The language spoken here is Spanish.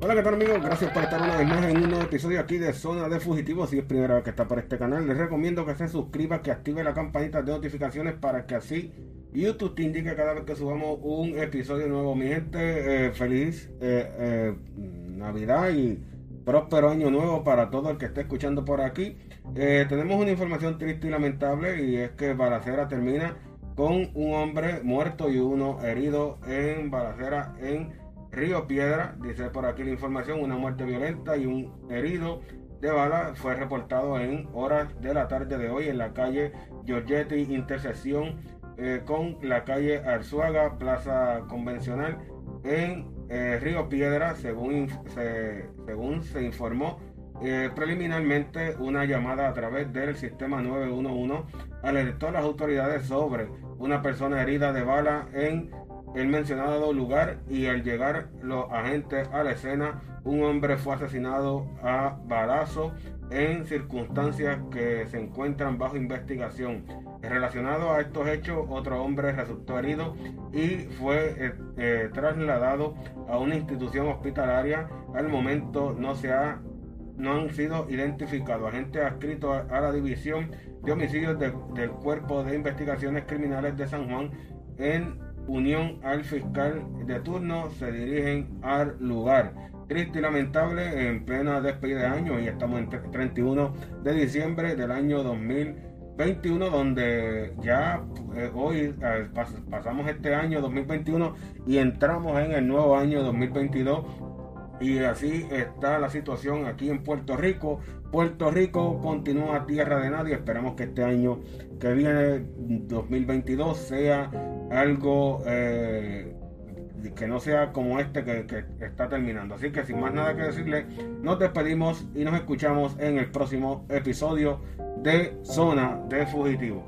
Hola, ¿qué tal amigos? Gracias por estar una vez más en un nuevo episodio aquí de Zona de Fugitivos. Si es primera vez que está por este canal, les recomiendo que se suscriba, que active la campanita de notificaciones para que así YouTube te indique cada vez que subamos un episodio nuevo. Mi gente, eh, feliz eh, eh, Navidad y próspero año nuevo para todo el que esté escuchando por aquí. tenemos una información triste y lamentable y es que Balacera termina con un hombre muerto y uno herido en Balacera en Río Piedra, dice por aquí la información, una muerte violenta y un herido de bala fue reportado en horas de la tarde de hoy en la calle Giorgetti, intersección eh, con la calle Arzuaga, plaza convencional en eh, Río Piedra, según se, según se informó. Eh, preliminarmente, una llamada a través del sistema 911 alertó a las autoridades sobre una persona herida de bala en el mencionado lugar y al llegar los agentes a la escena, un hombre fue asesinado a balazo en circunstancias que se encuentran bajo investigación. Relacionado a estos hechos, otro hombre resultó herido y fue eh, eh, trasladado a una institución hospitalaria. Al momento no se ha no han sido identificados. Agentes adscritos a, la División de Homicidios del Cuerpo de Investigaciones Criminales de San Juan en unión al fiscal de turno se dirigen al lugar. Triste y lamentable en plena despedida de año y estamos en 31 de diciembre del año 2021 donde ya eh, hoy pasamos este año 2021 y entramos en el nuevo año 2022 y así está la situación aquí en Puerto Rico. Puerto Rico continúa tierra de nadie. Esperamos que este año que viene, 2022, sea algo eh, que no sea como este que, que, está terminando. Así que sin más nada que decirle, nos despedimos y nos escuchamos en el próximo episodio de Zona de Fugitivo.